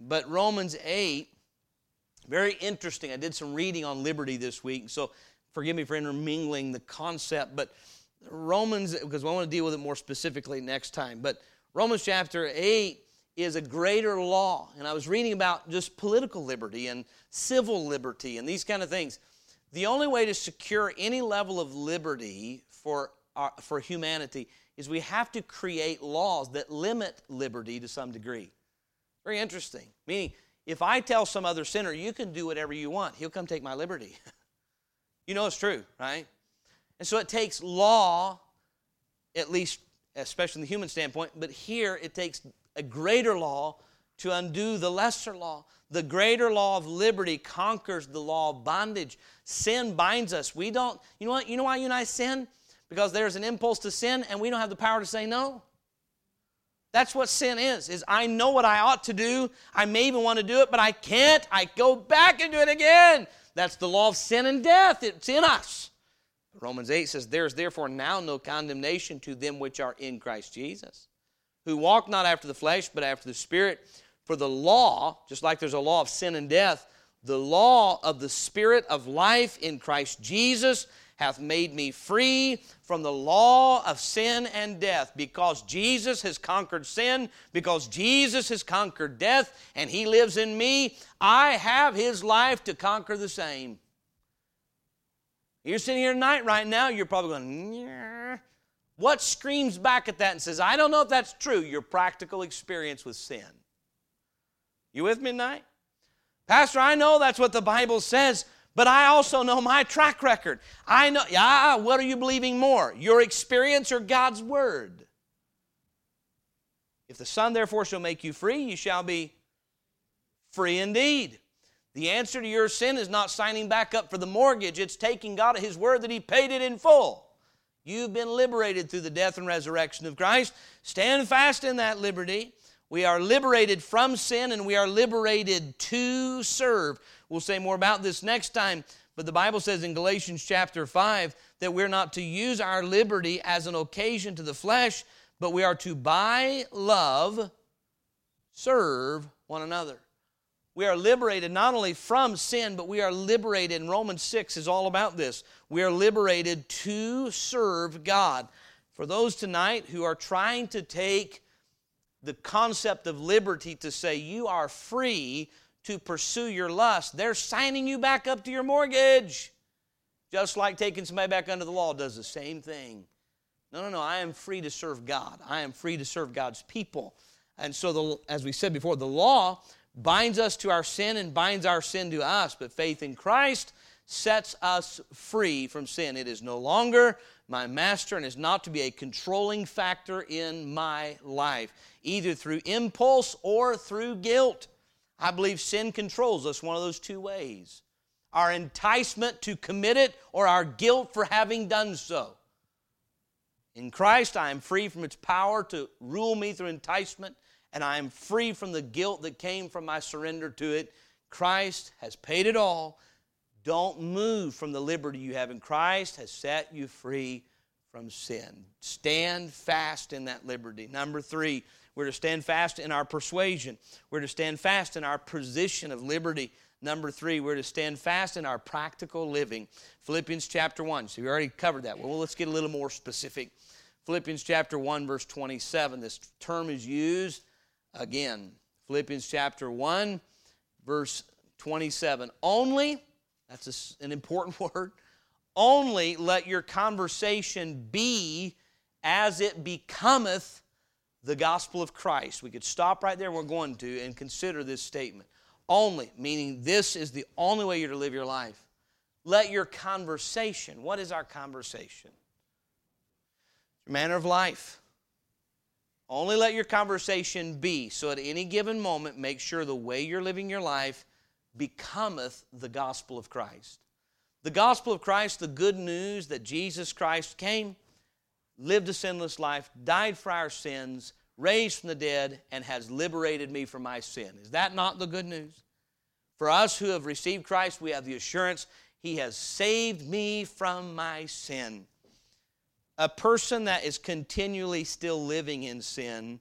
But Romans 8, very interesting. I did some reading on liberty this week, so forgive me for intermingling the concept, but Romans, because I want to deal with it more specifically next time. But Romans chapter 8 is a greater law. And I was reading about just political liberty and civil liberty and these kind of things. The only way to secure any level of liberty for, our, for humanity is we have to create laws that limit liberty to some degree. Very interesting. Meaning, if I tell some other sinner, you can do whatever you want, he'll come take my liberty. <laughs> you know it's true, right? And so it takes law, at least, especially from the human standpoint, but here it takes a greater law to undo the lesser law. The greater law of liberty conquers the law of bondage. Sin binds us. We don't, you know what? You know why you and I sin? because there's an impulse to sin and we don't have the power to say no. That's what sin is. Is I know what I ought to do. I may even want to do it, but I can't. I go back and do it again. That's the law of sin and death. It's in us. Romans 8 says, There is therefore now no condemnation to them which are in Christ Jesus, who walk not after the flesh, but after the Spirit. For the law, just like there's a law of sin and death, the law of the Spirit of life in Christ Jesus hath made me free from the law of sin and death because Jesus has conquered sin, because Jesus has conquered death, and He lives in me. I have His life to conquer the same. You're sitting here tonight, right now, you're probably going, Nyeh. what screams back at that and says, I don't know if that's true? Your practical experience with sin. You with me tonight? Pastor, I know that's what the Bible says, but I also know my track record. I know, yeah, what are you believing more? Your experience or God's word? If the Son therefore shall make you free, you shall be free indeed. The answer to your sin is not signing back up for the mortgage, it's taking God at His word that He paid it in full. You've been liberated through the death and resurrection of Christ. Stand fast in that liberty. We are liberated from sin and we are liberated to serve. We'll say more about this next time, but the Bible says in Galatians chapter 5 that we're not to use our liberty as an occasion to the flesh, but we are to, by love, serve one another. We are liberated not only from sin, but we are liberated, and Romans 6 is all about this. We are liberated to serve God. For those tonight who are trying to take the concept of liberty to say you are free to pursue your lust, they're signing you back up to your mortgage. Just like taking somebody back under the law does the same thing. No, no, no. I am free to serve God. I am free to serve God's people. And so, the, as we said before, the law binds us to our sin and binds our sin to us, but faith in Christ sets us free from sin. It is no longer my master and is not to be a controlling factor in my life, either through impulse or through guilt. I believe sin controls us one of those two ways our enticement to commit it or our guilt for having done so. In Christ, I am free from its power to rule me through enticement and I am free from the guilt that came from my surrender to it. Christ has paid it all. Don't move from the liberty you have in Christ has set you free from sin. Stand fast in that liberty. Number 3, we're to stand fast in our persuasion. We're to stand fast in our position of liberty. Number 3, we're to stand fast in our practical living. Philippians chapter 1. So we already covered that. Well, let's get a little more specific. Philippians chapter 1 verse 27. This term is used again. Philippians chapter 1, verse 27. Only, that's an important <laughs> word, only let your conversation be as it becometh the gospel of Christ. We could stop right there, we're going to, and consider this statement. Only, meaning this is the only way you're to live your life. Let your conversation, what is our conversation? Your manner of life. Only let your conversation be. So at any given moment, make sure the way you're living your life becometh the gospel of Christ. The gospel of Christ, the good news that Jesus Christ came, lived a sinless life, died for our sins, raised from the dead, and has liberated me from my sin. Is that not the good news? For us who have received Christ, we have the assurance He has saved me from my sin a person that is continually still living in sin,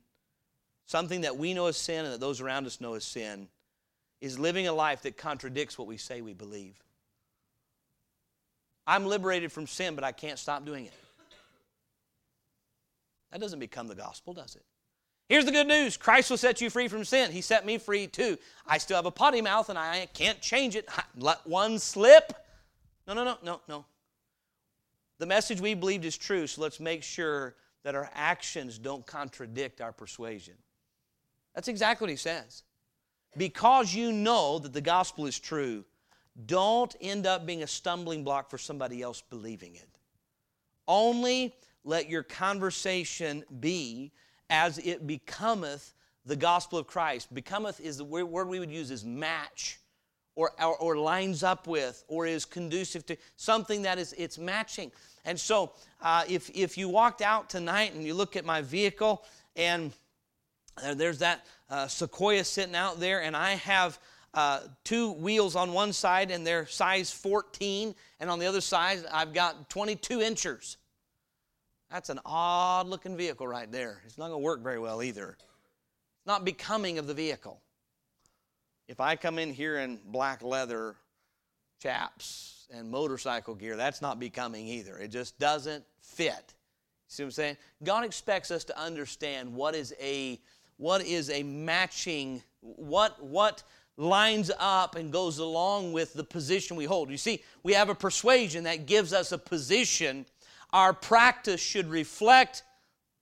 something that we know as sin and that those around us know as sin, is living a life that contradicts what we say we believe. I'm liberated from sin, but I can't stop doing it. That doesn't become the gospel, does it? Here's the good news Christ will set you free from sin. He set me free too. I still have a potty mouth and I can't change it. Let one slip. No, no, no, no, no. The message we believed is true, so let's make sure that our actions don't contradict our persuasion. That's exactly what he says. Because you know that the gospel is true, don't end up being a stumbling block for somebody else believing it. Only let your conversation be as it becometh the gospel of Christ. Becometh is the word we would use is match or, or, or lines up with or is conducive to something that is it's matching. And so, uh, if, if you walked out tonight and you look at my vehicle, and there's that uh, Sequoia sitting out there, and I have uh, two wheels on one side, and they're size 14, and on the other side, I've got 22 inches. That's an odd looking vehicle right there. It's not going to work very well either. It's not becoming of the vehicle. If I come in here in black leather chaps, and motorcycle gear, that's not becoming either. It just doesn't fit. See what I'm saying? God expects us to understand what is a what is a matching what what lines up and goes along with the position we hold. You see, we have a persuasion that gives us a position. Our practice should reflect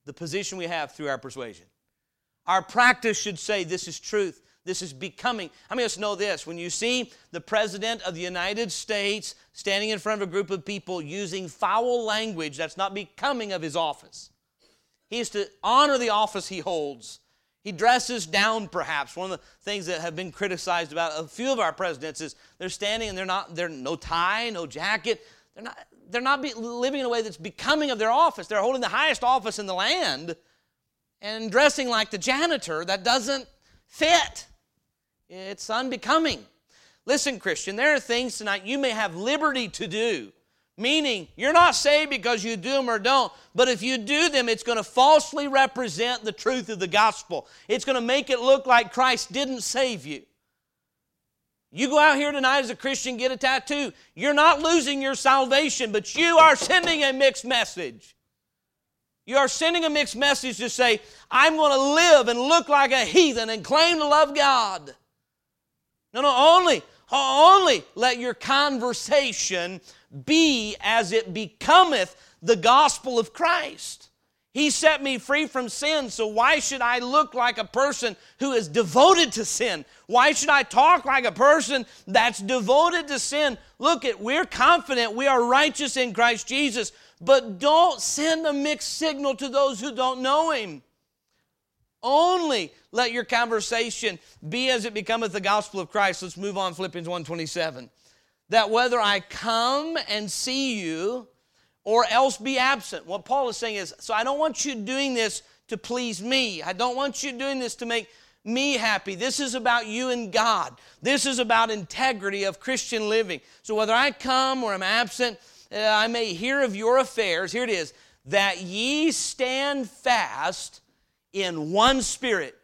the position we have through our persuasion. Our practice should say this is truth. This is becoming. How many of us know this? When you see the President of the United States standing in front of a group of people using foul language that's not becoming of his office, he is to honor the office he holds. He dresses down, perhaps. One of the things that have been criticized about a few of our presidents is they're standing and they're not, they're no tie, no jacket. They're not, they're not be, living in a way that's becoming of their office. They're holding the highest office in the land and dressing like the janitor. That doesn't fit. It's unbecoming. Listen, Christian, there are things tonight you may have liberty to do. Meaning, you're not saved because you do them or don't, but if you do them, it's going to falsely represent the truth of the gospel. It's going to make it look like Christ didn't save you. You go out here tonight as a Christian, get a tattoo. You're not losing your salvation, but you are sending a mixed message. You are sending a mixed message to say, I'm going to live and look like a heathen and claim to love God. No, no, only, only let your conversation be as it becometh the gospel of Christ. He set me free from sin, so why should I look like a person who is devoted to sin? Why should I talk like a person that's devoted to sin? Look at, we're confident we are righteous in Christ Jesus, but don't send a mixed signal to those who don't know Him. Only let your conversation be as it becometh the gospel of Christ. Let's move on, Philippians 1.27 that whether I come and see you or else be absent. What Paul is saying is, so I don't want you doing this to please me. I don't want you doing this to make me happy. This is about you and God. This is about integrity of Christian living. So whether I come or I'm absent, uh, I may hear of your affairs. Here it is that ye stand fast in one spirit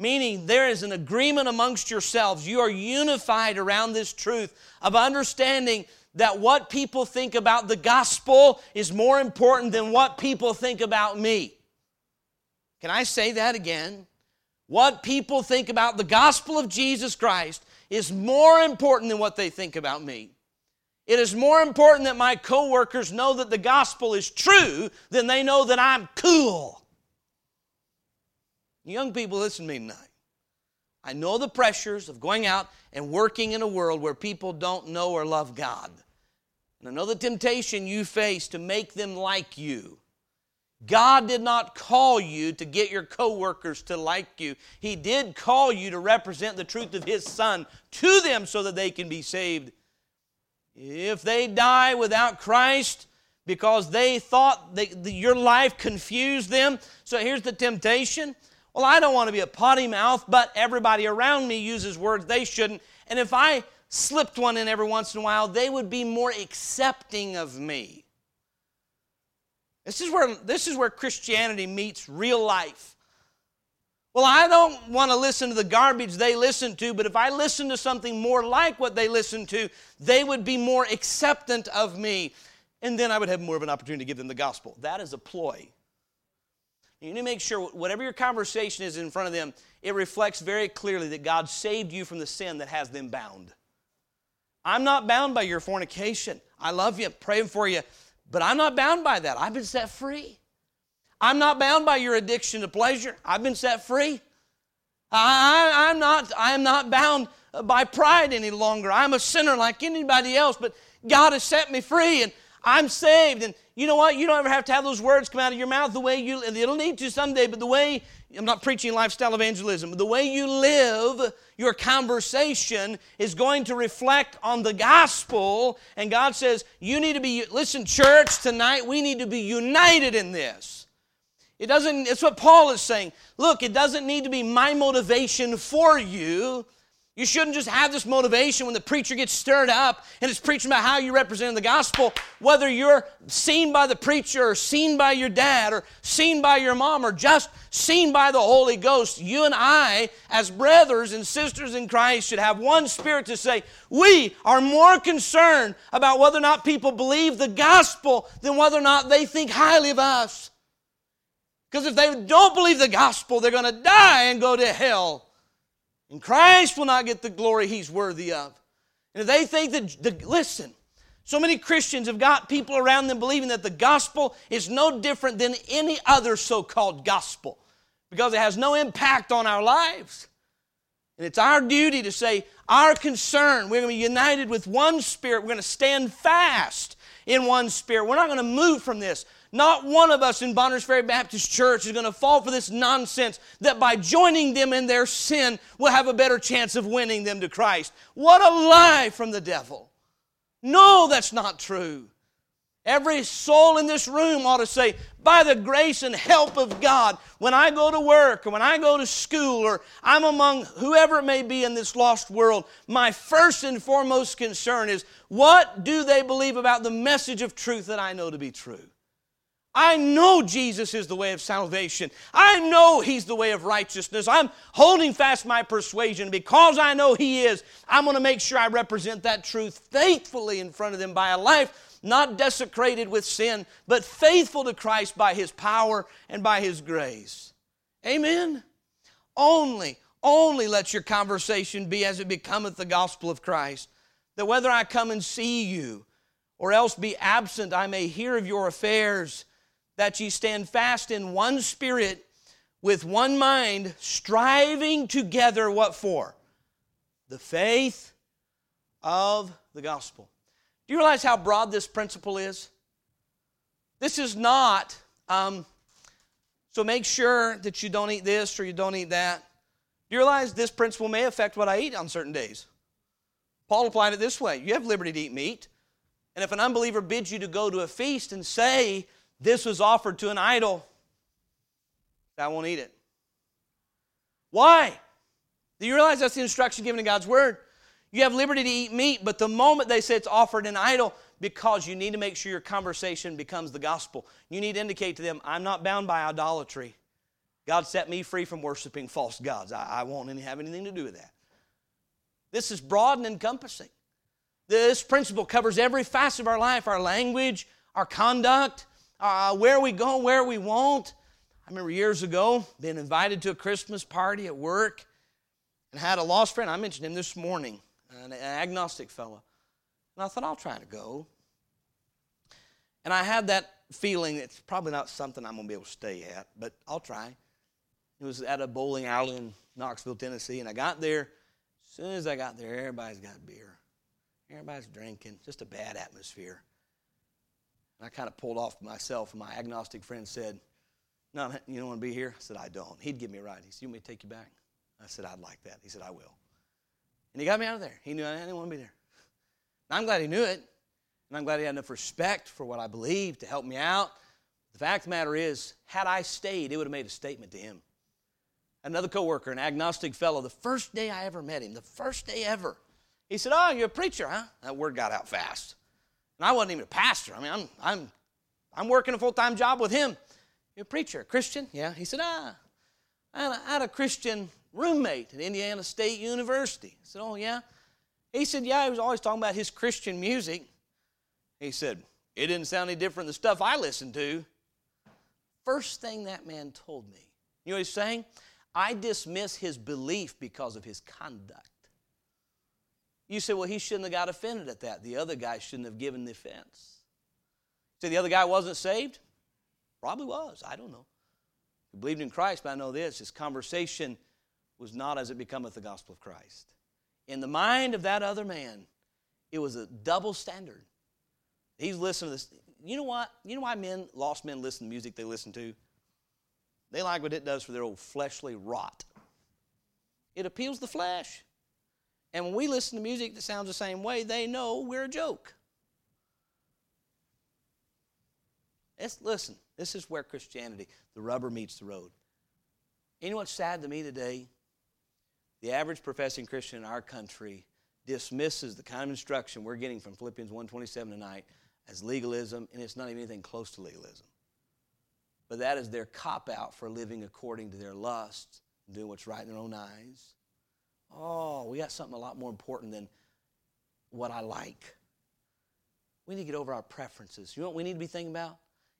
meaning there is an agreement amongst yourselves. You are unified around this truth of understanding that what people think about the gospel is more important than what people think about me. Can I say that again? What people think about the gospel of Jesus Christ is more important than what they think about me. It is more important that my coworkers know that the gospel is true than they know that I'm cool. Young people, listen to me tonight. I know the pressures of going out and working in a world where people don't know or love God. And I know the temptation you face to make them like you. God did not call you to get your coworkers to like you. He did call you to represent the truth of His Son to them so that they can be saved. If they die without Christ because they thought that your life confused them, so here's the temptation well, I don't want to be a potty mouth, but everybody around me uses words they shouldn't. And if I slipped one in every once in a while, they would be more accepting of me. This is where, this is where Christianity meets real life. Well, I don't want to listen to the garbage they listen to, but if I listen to something more like what they listen to, they would be more acceptant of me. And then I would have more of an opportunity to give them the gospel. That is a ploy. You need to make sure whatever your conversation is in front of them, it reflects very clearly that God saved you from the sin that has them bound. I'm not bound by your fornication. I love you, praying for you, but I'm not bound by that. I've been set free. I'm not bound by your addiction to pleasure. I've been set free. I, am not, I am not bound by pride any longer. I'm a sinner like anybody else, but God has set me free and I'm saved. And you know what? You don't ever have to have those words come out of your mouth the way you, it'll need to someday, but the way, I'm not preaching lifestyle evangelism, but the way you live, your conversation is going to reflect on the gospel. And God says, you need to be, listen, church, tonight, we need to be united in this. It doesn't, it's what Paul is saying. Look, it doesn't need to be my motivation for you. You shouldn't just have this motivation when the preacher gets stirred up and is preaching about how you represent the gospel, whether you're seen by the preacher or seen by your dad or seen by your mom or just seen by the Holy Ghost. You and I, as brothers and sisters in Christ, should have one spirit to say, we are more concerned about whether or not people believe the gospel than whether or not they think highly of us. Because if they don't believe the gospel, they're going to die and go to hell. And Christ will not get the glory he's worthy of. And if they think that, the, listen, so many Christians have got people around them believing that the gospel is no different than any other so called gospel because it has no impact on our lives. And it's our duty to say, our concern, we're going to be united with one spirit. We're going to stand fast in one spirit. We're not going to move from this. Not one of us in Bonners Ferry Baptist Church is going to fall for this nonsense that by joining them in their sin, we'll have a better chance of winning them to Christ. What a lie from the devil. No, that's not true. Every soul in this room ought to say, by the grace and help of God, when I go to work or when I go to school or I'm among whoever it may be in this lost world, my first and foremost concern is what do they believe about the message of truth that I know to be true? I know Jesus is the way of salvation. I know He's the way of righteousness. I'm holding fast my persuasion. Because I know He is, I'm going to make sure I represent that truth faithfully in front of them by a life not desecrated with sin, but faithful to Christ by His power and by His grace. Amen? Only, only let your conversation be as it becometh the gospel of Christ. That whether I come and see you, or else be absent, I may hear of your affairs, that ye stand fast in one spirit, with one mind, striving together what for? The faith of the gospel. Do you realize how broad this principle is? This is not, um, so make sure that you don't eat this or you don't eat that. Do you realize this principle may affect what I eat on certain days? Paul applied it this way You have liberty to eat meat. And if an unbeliever bids you to go to a feast and say, This was offered to an idol, I won't eat it. Why? Do you realize that's the instruction given in God's Word? You have liberty to eat meat, but the moment they say it's offered an idol, because you need to make sure your conversation becomes the gospel. You need to indicate to them, I'm not bound by idolatry. God set me free from worshiping false gods. I, I won't have anything to do with that. This is broad and encompassing. This principle covers every facet of our life our language, our conduct, uh, where we go, where we won't. I remember years ago being invited to a Christmas party at work and had a lost friend. I mentioned him this morning an agnostic fellow. And I thought, I'll try to go. And I had that feeling it's probably not something I'm going to be able to stay at, but I'll try. It was at a bowling alley in Knoxville, Tennessee, and I got there. As soon as I got there, everybody's got beer. Everybody's drinking, just a bad atmosphere. And I kind of pulled off myself, and my agnostic friend said, No, you don't want to be here? I said, I don't. He'd give me a ride. He said, You want me to take you back? I said, I'd like that. He said, I will. And he got me out of there. He knew I didn't want to be there. And I'm glad he knew it. And I'm glad he had enough respect for what I believed to help me out. The fact of the matter is, had I stayed, it would have made a statement to him. Another coworker, an agnostic fellow, the first day I ever met him, the first day ever, he said, Oh, you're a preacher, huh? That word got out fast. And I wasn't even a pastor. I mean, I'm, I'm, I'm working a full time job with him. You're a preacher, a Christian? Yeah. He said, Ah, I had a, I had a Christian roommate at Indiana State University. I said, Oh, yeah? He said, Yeah, he was always talking about his Christian music. He said, It didn't sound any different than the stuff I listened to. First thing that man told me, you know what he's saying? I dismiss his belief because of his conduct. You say, well, he shouldn't have got offended at that. The other guy shouldn't have given the offense. Say the other guy wasn't saved? Probably was. I don't know. He believed in Christ, but I know this his conversation was not as it becometh the gospel of Christ. In the mind of that other man, it was a double standard. He's listening to this. You know what? You know why men, lost men, listen to music they listen to? They like what it does for their old fleshly rot. It appeals the flesh. And when we listen to music that sounds the same way, they know we're a joke. It's, listen, this is where Christianity, the rubber meets the road. You know what's sad to me today? The average professing Christian in our country dismisses the kind of instruction we're getting from Philippians 1:27 tonight as legalism, and it's not even anything close to legalism. But that is their cop out for living according to their lusts doing what's right in their own eyes. Oh, we got something a lot more important than what I like. We need to get over our preferences. You know what we need to be thinking about?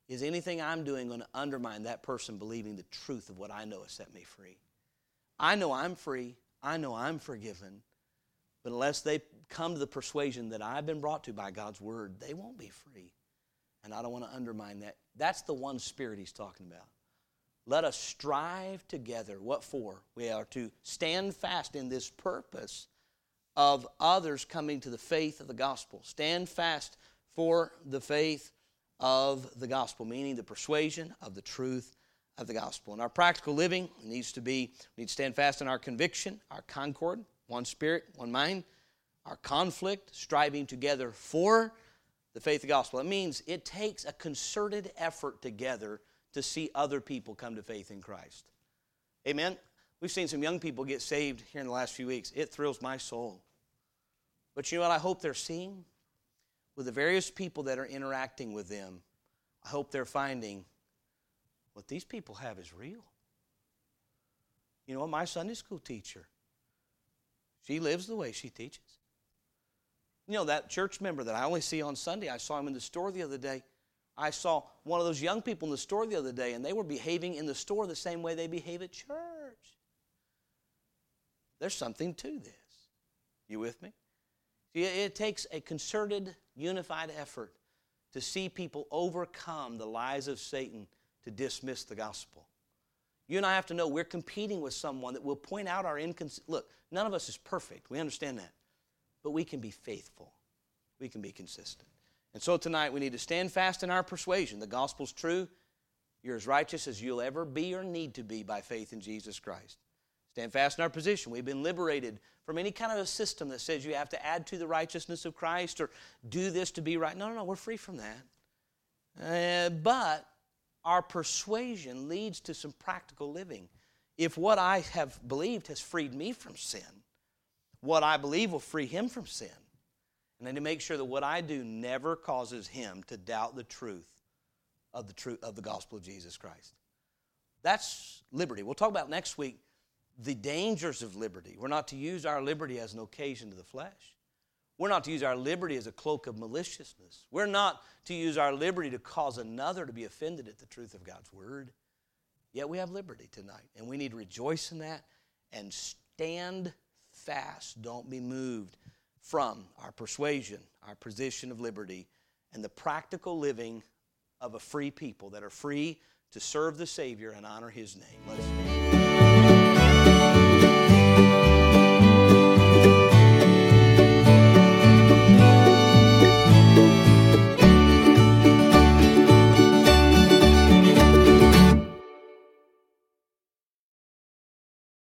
Is anything I'm doing going to undermine that person believing the truth of what I know has set me free? I know I'm free. I know I'm forgiven. But unless they come to the persuasion that I've been brought to by God's word, they won't be free. And I don't want to undermine that. That's the one spirit he's talking about. Let us strive together. What for? We are to stand fast in this purpose of others coming to the faith of the gospel. Stand fast for the faith of the gospel, meaning the persuasion of the truth of the gospel. In our practical living, needs to be, we need to stand fast in our conviction, our concord, one spirit, one mind, our conflict, striving together for the faith of the gospel. It means it takes a concerted effort together to see other people come to faith in Christ. Amen? We've seen some young people get saved here in the last few weeks. It thrills my soul. But you know what I hope they're seeing? With the various people that are interacting with them, I hope they're finding what these people have is real. You know what? My Sunday school teacher, she lives the way she teaches. You know, that church member that I only see on Sunday, I saw him in the store the other day. I saw one of those young people in the store the other day, and they were behaving in the store the same way they behave at church. There's something to this. You with me? See, it takes a concerted, unified effort to see people overcome the lies of Satan to dismiss the gospel. You and I have to know we're competing with someone that will point out our inconsistency. Look, none of us is perfect. We understand that. But we can be faithful. We can be consistent. And so tonight we need to stand fast in our persuasion. The gospel's true. You're as righteous as you'll ever be or need to be by faith in Jesus Christ. Stand fast in our position. We've been liberated from any kind of a system that says you have to add to the righteousness of Christ or do this to be right. No, no, no, we're free from that. Uh, but our persuasion leads to some practical living. If what I have believed has freed me from sin, what I believe will free him from sin. And then to make sure that what I do never causes him to doubt the truth of the truth of the gospel of Jesus Christ. That's liberty. We'll talk about next week the dangers of liberty. We're not to use our liberty as an occasion to the flesh. We're not to use our liberty as a cloak of maliciousness. We're not to use our liberty to cause another to be offended at the truth of God's word. Yet we have liberty tonight, and we need to rejoice in that and stand fast. Don't be moved from our persuasion, our position of liberty, and the practical living of a free people that are free to serve the Savior and honor His name.